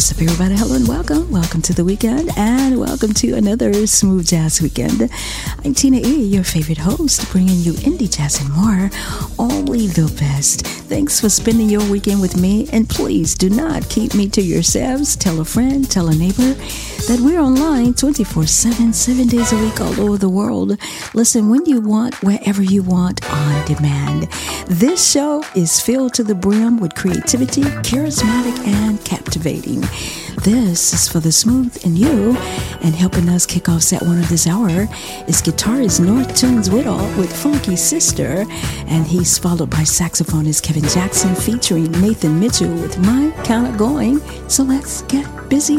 What's up, everybody? Hello and welcome. Welcome to the weekend and welcome to another Smooth Jazz Weekend. I'm Tina E, your favorite host, bringing you indie jazz and more. Only the best. Thanks for spending your weekend with me, and please do not keep me to yourselves. Tell a friend, tell a neighbor that we're online 24 7, seven days a week all over the world. Listen when you want, wherever you want, on demand. This show is filled to the brim with creativity, charismatic, and captivating. This is for the smooth and you, and helping us kick off set one of this hour is guitarist North 2unes Woodall with Funky Sister, and he's followed by saxophonist Kevin Jackson featuring Nathan Mitchell with My Kinda Going. So let's get busy.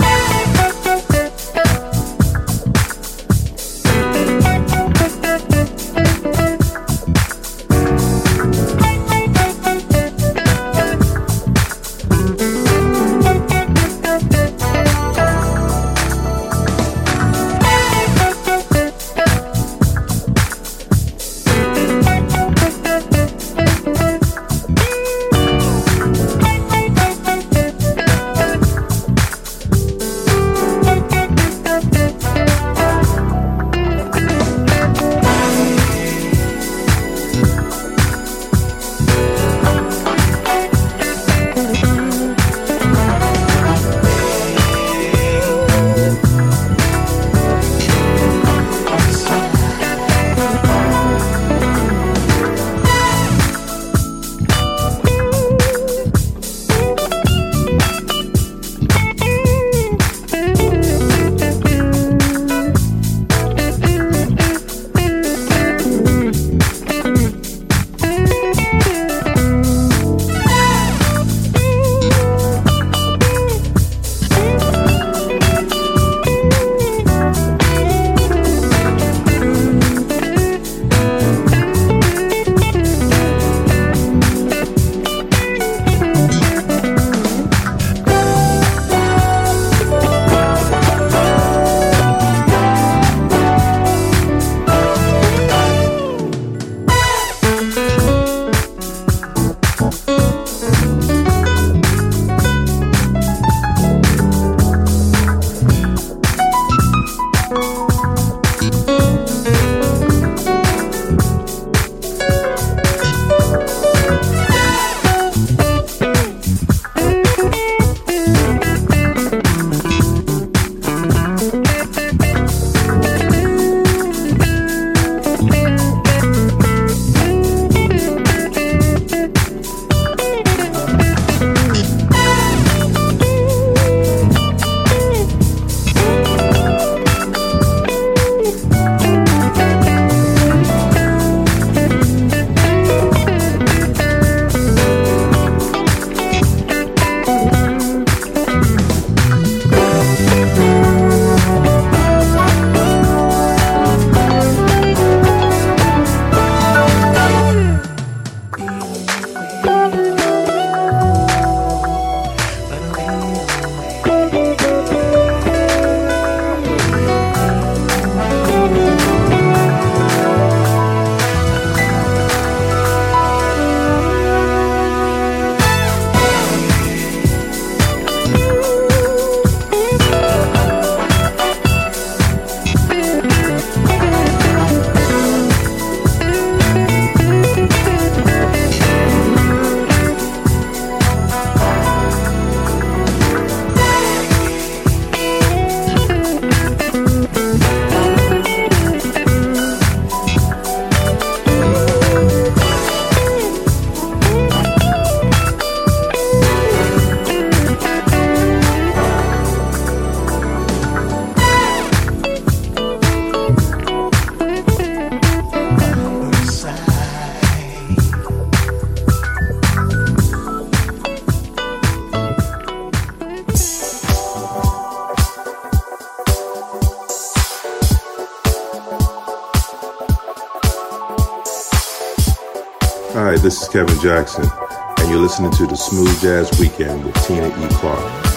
Jackson, and you're listening to the Smooth Jazz Weekend with Tina E. Clark.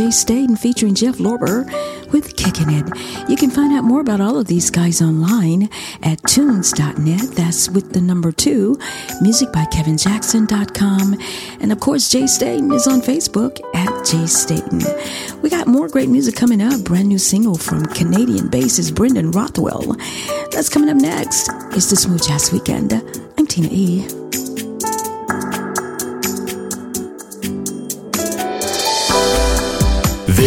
J. Staton featuring Jeff Lorber with Kicking It. You can find out more about all of these guys online at tunes.net. That's with the number two, musicbykevinjackson.com. And of course, J. Staton is on Facebook at J. Staton. We got more great music coming up. Brand new single from Canadian bassist Brendan Rothwell. That's coming up next. It's the Smooth Jazz Weekend. I'm Tina E.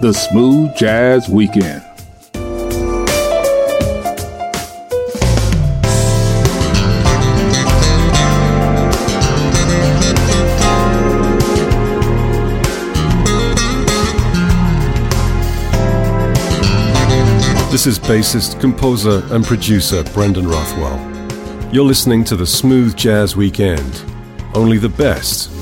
the Smooth Jazz Weekend. This is bassist, composer, and producer Brendan Rothwell. You're listening to the Smooth Jazz Weekend. Only the best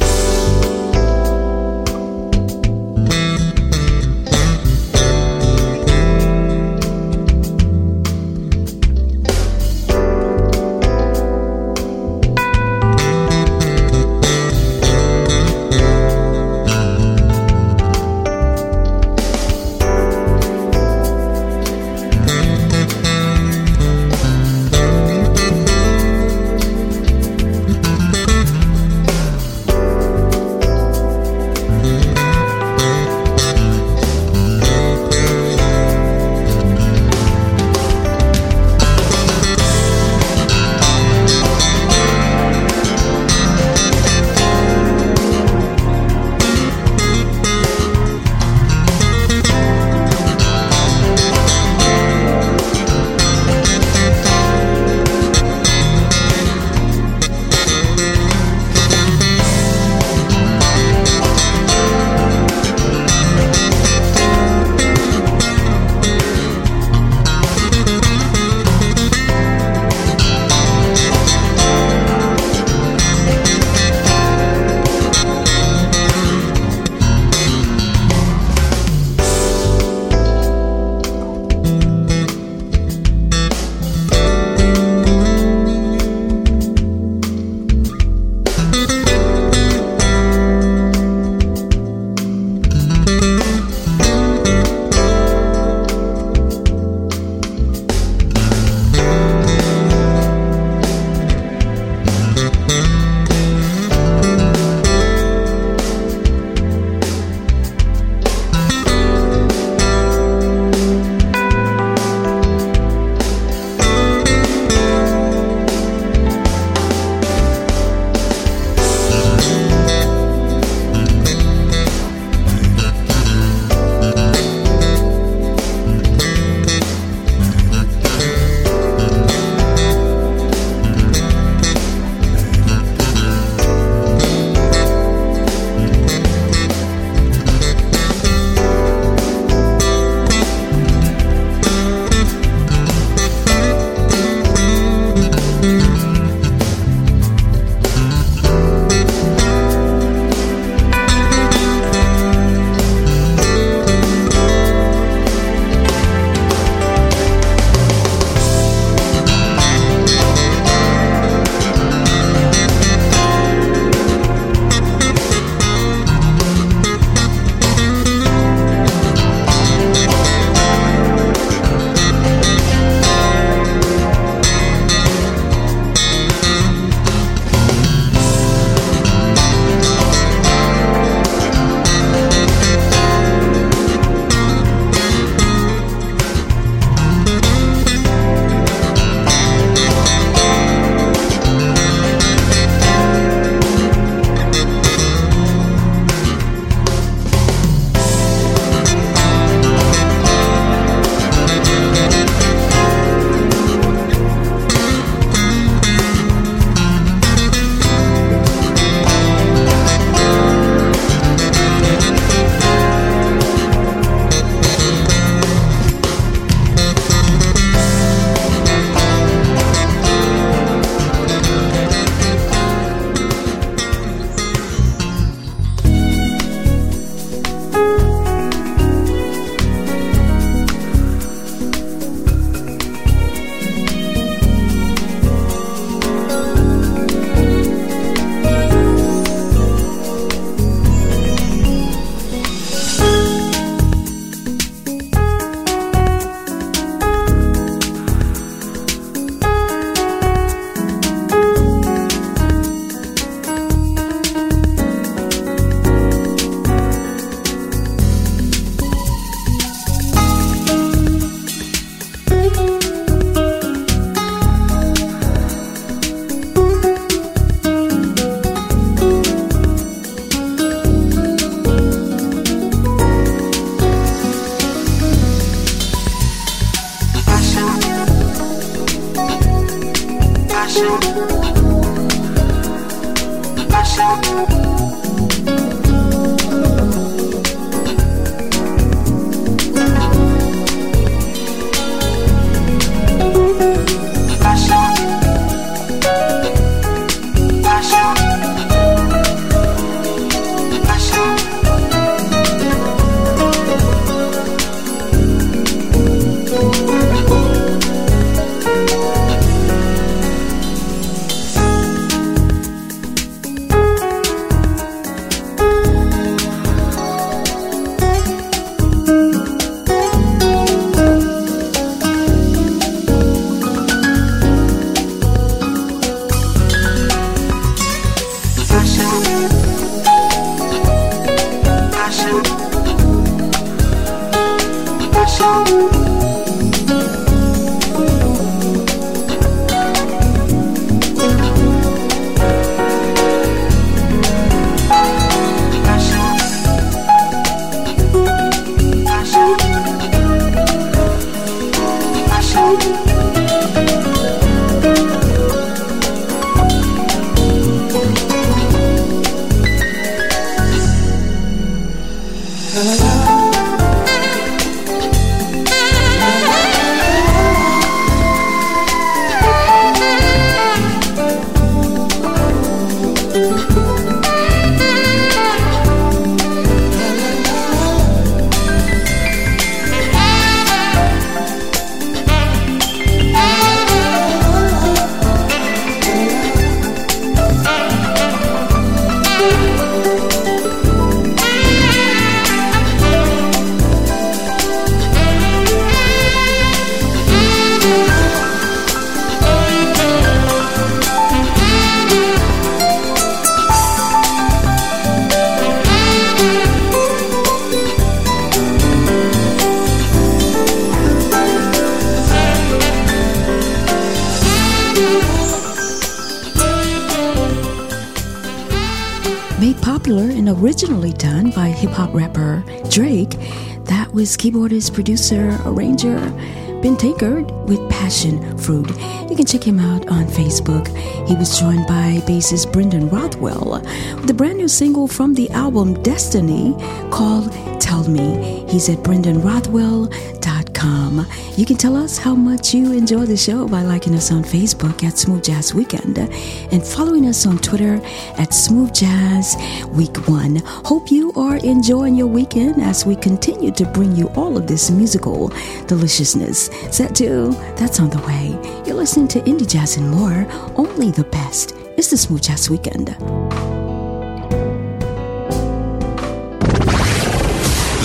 Tankard with Passion Fruit. You can check him out on Facebook. He was joined by bassist Brendan Rothwell with a brand new single from the album Destiny called Tell Me. He's at brendanrothwell.com you can tell us how much you enjoy the show by liking us on Facebook at Smooth Jazz Weekend and following us on Twitter at Smooth Jazz Week One. Hope you are enjoying your weekend as we continue to bring you all of this musical deliciousness. Set two, that's on the way. You're listening to Indie Jazz and more, only the best. It's the Smooth Jazz Weekend.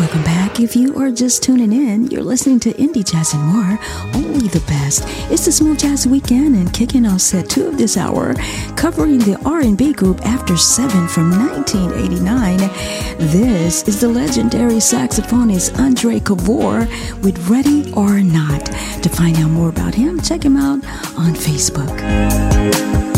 Welcome back. If you are just tuning in, you're listening to Indie Jazz and more, only the best. It's the Smooth Jazz Weekend and kicking off set two of this hour, covering the R&B group After Seven from 1989. This is the legendary saxophonist Andre Cavor with Ready or Not. To find out more about him, check him out on Facebook.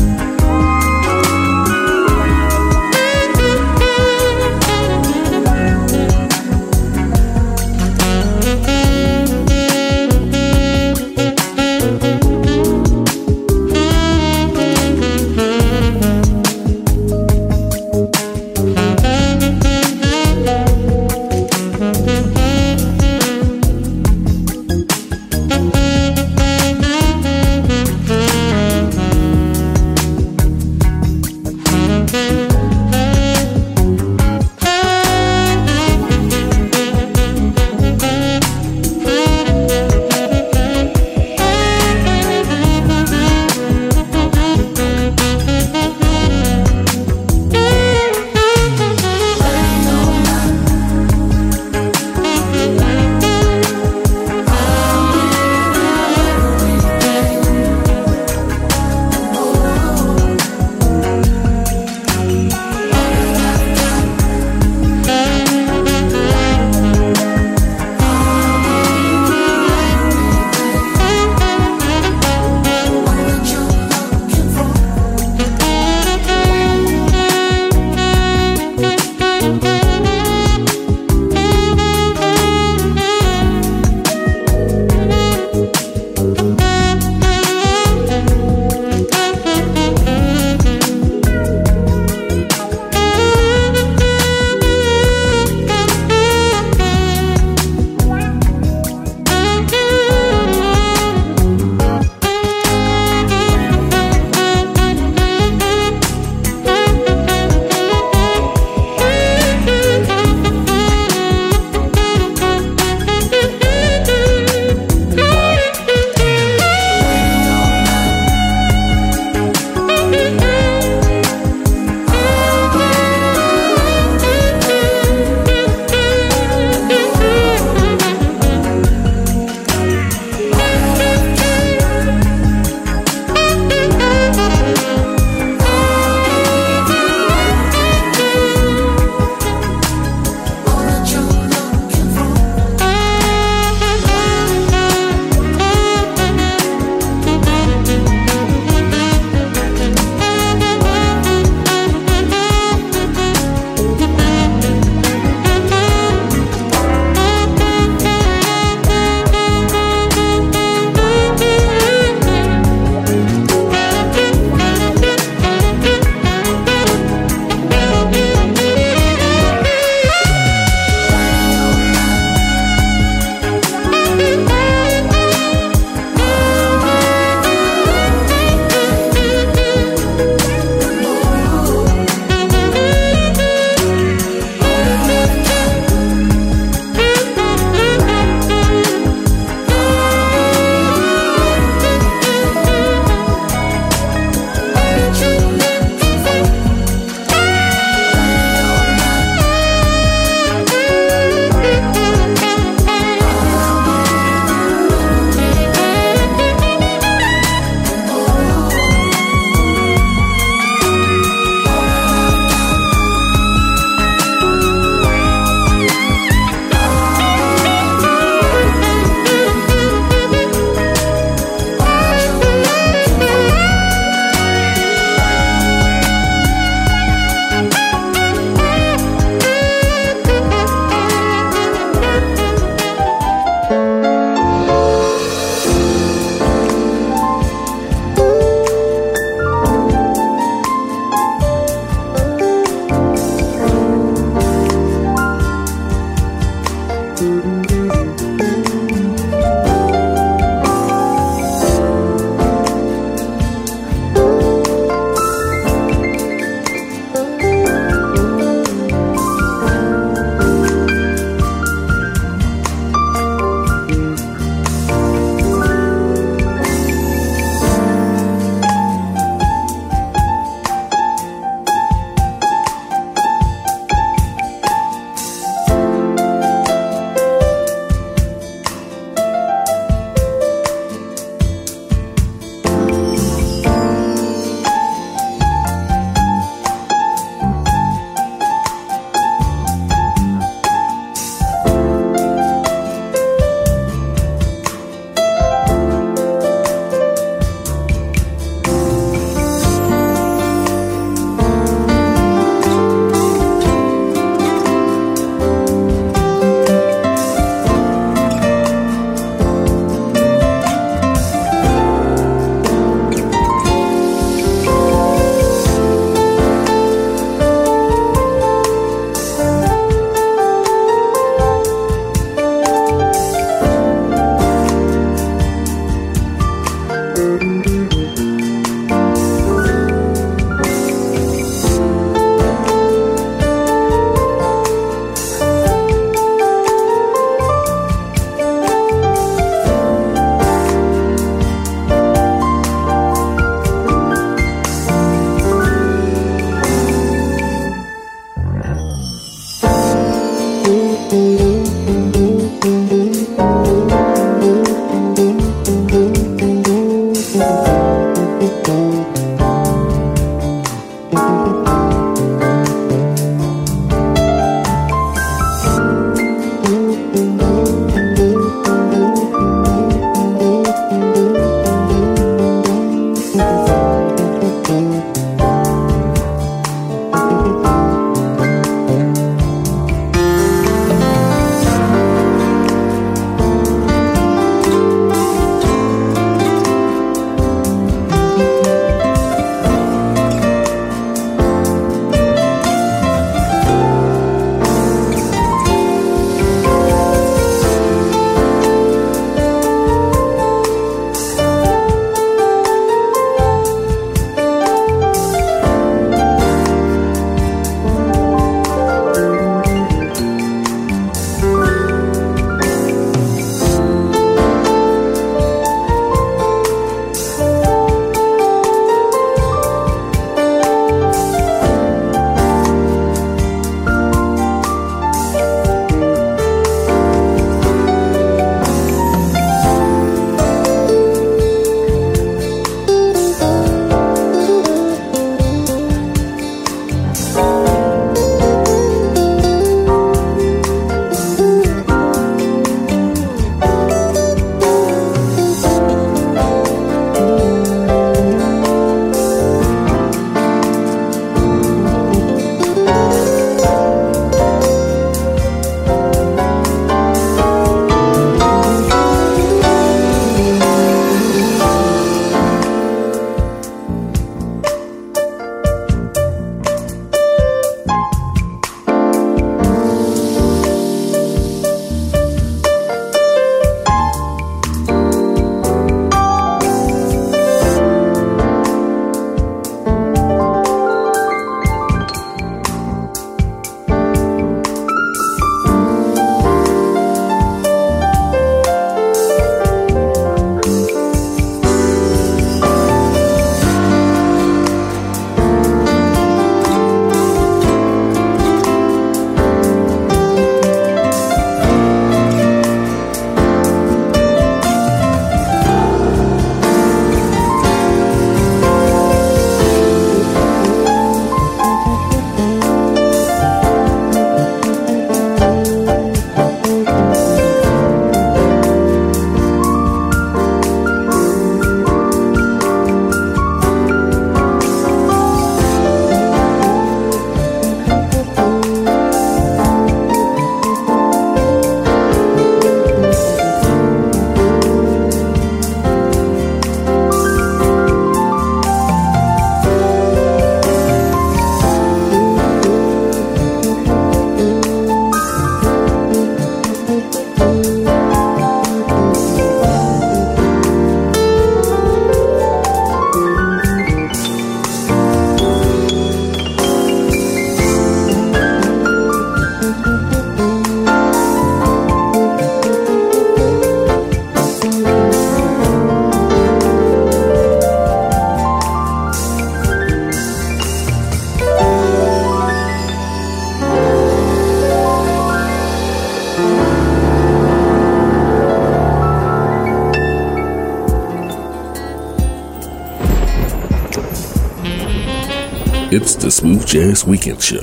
It's the Smooth Jazz Weekend Show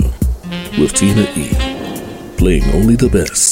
with Tina E. Playing only the best.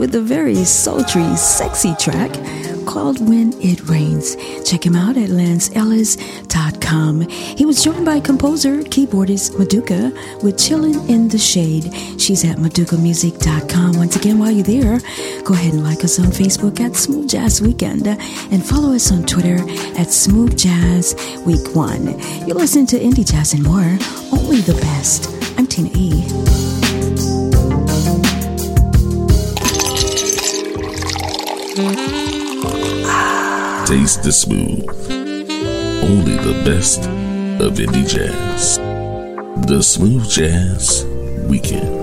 With a very sultry, sexy track called When It Rains. Check him out at lanceellis.com. He was joined by composer, keyboardist Madoca with Chillin' in the Shade. She's at madocamusic.com. Once again, while you're there, go ahead and like us on Facebook at Smooth Jazz Weekend and follow us on Twitter at Smooth Jazz Week 1. You're listening to Indie Jazz and more, only the best. I'm Tina E. Taste the smooth. Only the best of indie jazz. The Smooth Jazz Weekend.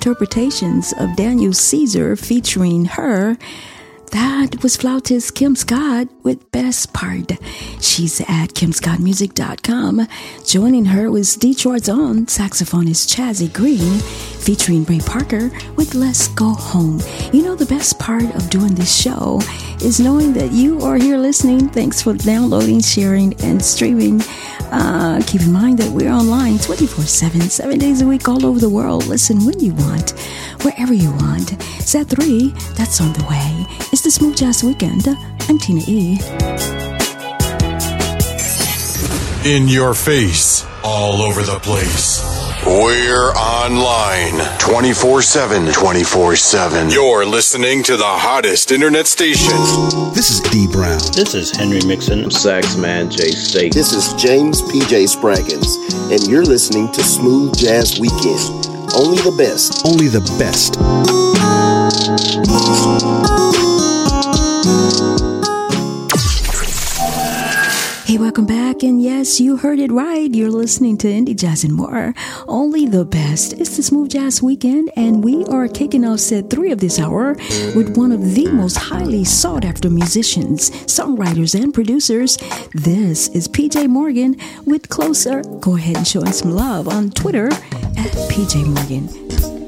Interpretations of Daniel Caesar featuring her. That was flautist Kim Scott with Best Part. She's at kimscottmusic.com. Joining her was Detroit's own saxophonist Chazzy Green, featuring Ray Parker with Let's Go Home. You know, the best part of doing this show is knowing that you are here listening. Thanks for downloading, sharing, and streaming. Uh, keep in mind that we're online 24 7, seven days a week, all over the world. Listen when you want, wherever you want. Set 3, that's on the way. It's the Smooth Jazz Weekend. I'm Tina E. In your face, all over the place. We're online 24 7. 24 7. You're listening to the hottest internet station. This is D Brown. This is Henry Mixon. Sax Man Jay State. This is James PJ Spraggins, and you're listening to Smooth Jazz Weekend. Only the best. Only the best. Hey, welcome back. And yes, you heard it right. You're listening to Indie Jazz and more. Only the best. It's the Smooth Jazz Weekend, and we are kicking off set three of this hour with one of the most highly sought after musicians, songwriters, and producers. This is PJ Morgan with Closer. Go ahead and show him some love on Twitter at PJ Morgan.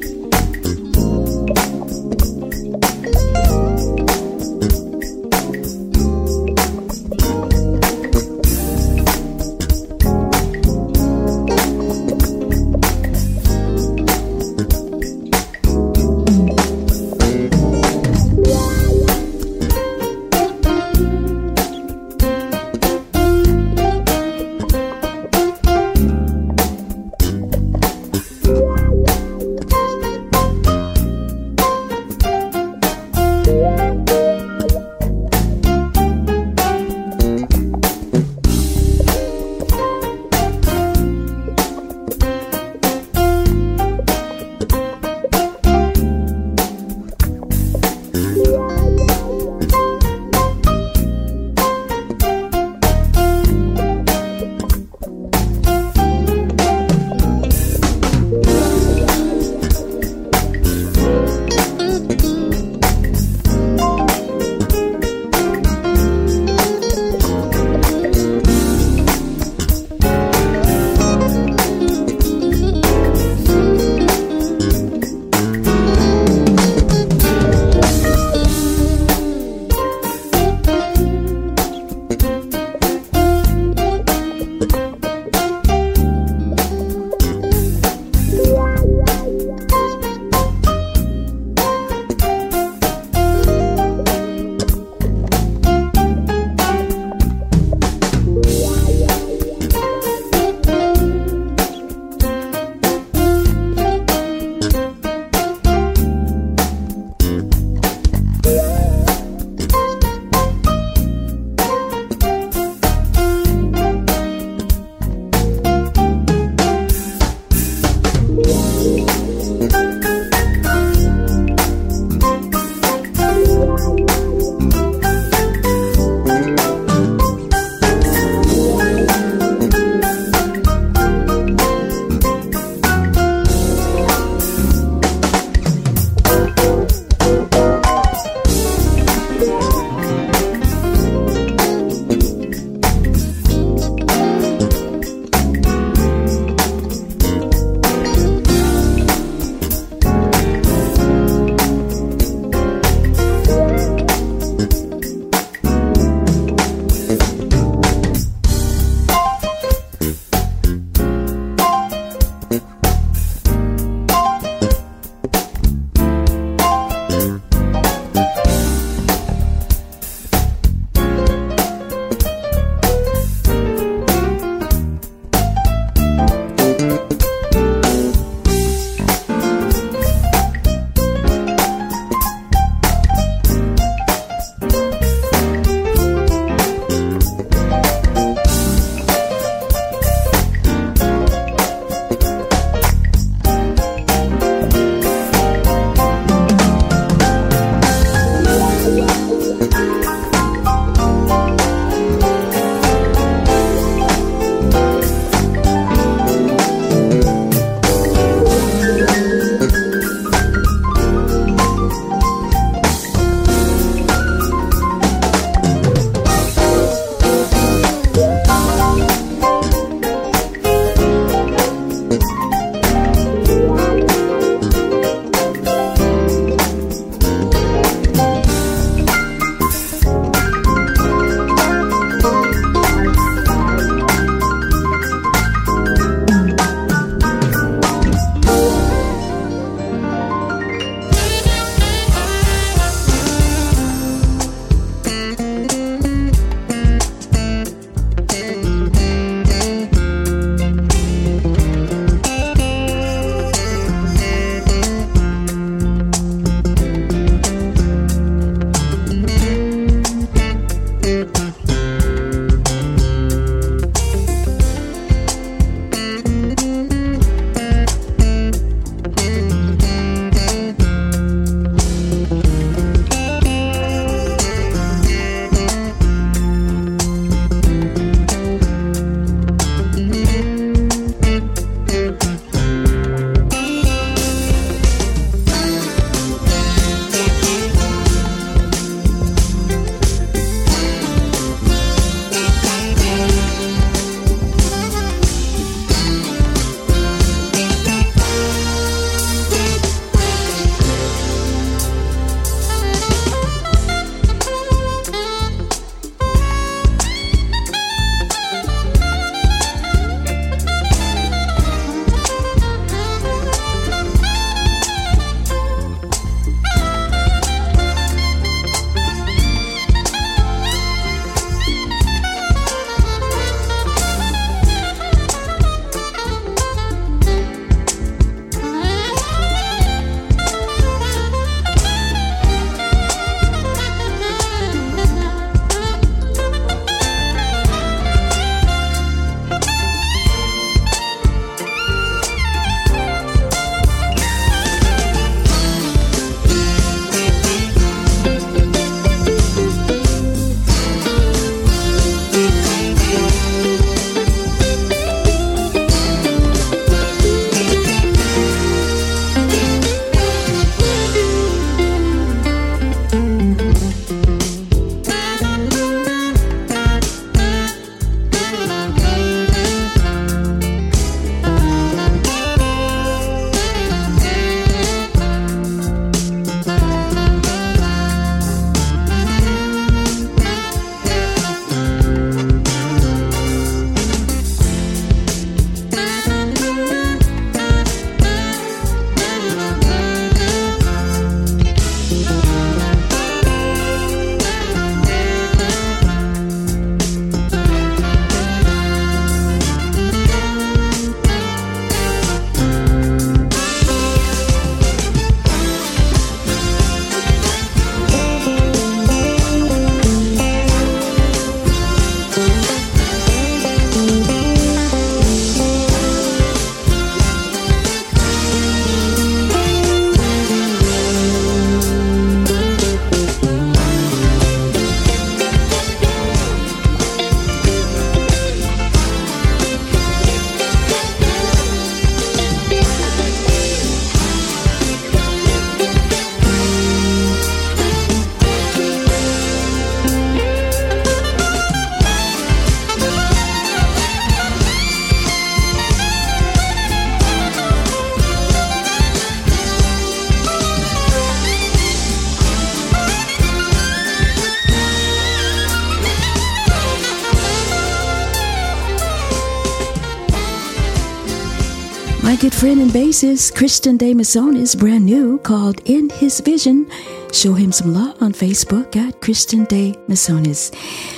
And bassist Christian De Mesones, brand new, called In His Vision. Show him some love on Facebook at Christian De Mesones.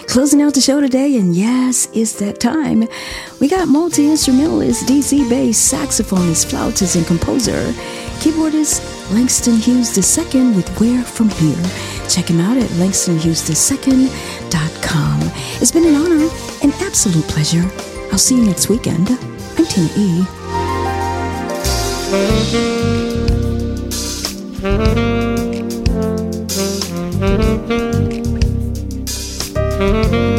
Closing out the show today, and yes, it's that time. We got multi instrumentalist, DC bass, saxophonist, flautist, and composer, keyboardist Langston Hughes II with Where From Here. Check him out at langstonhughes2.com. It's been an honor, an absolute pleasure. I'll see you next weekend. I'm Tina E. Thanks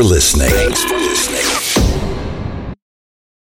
for listening.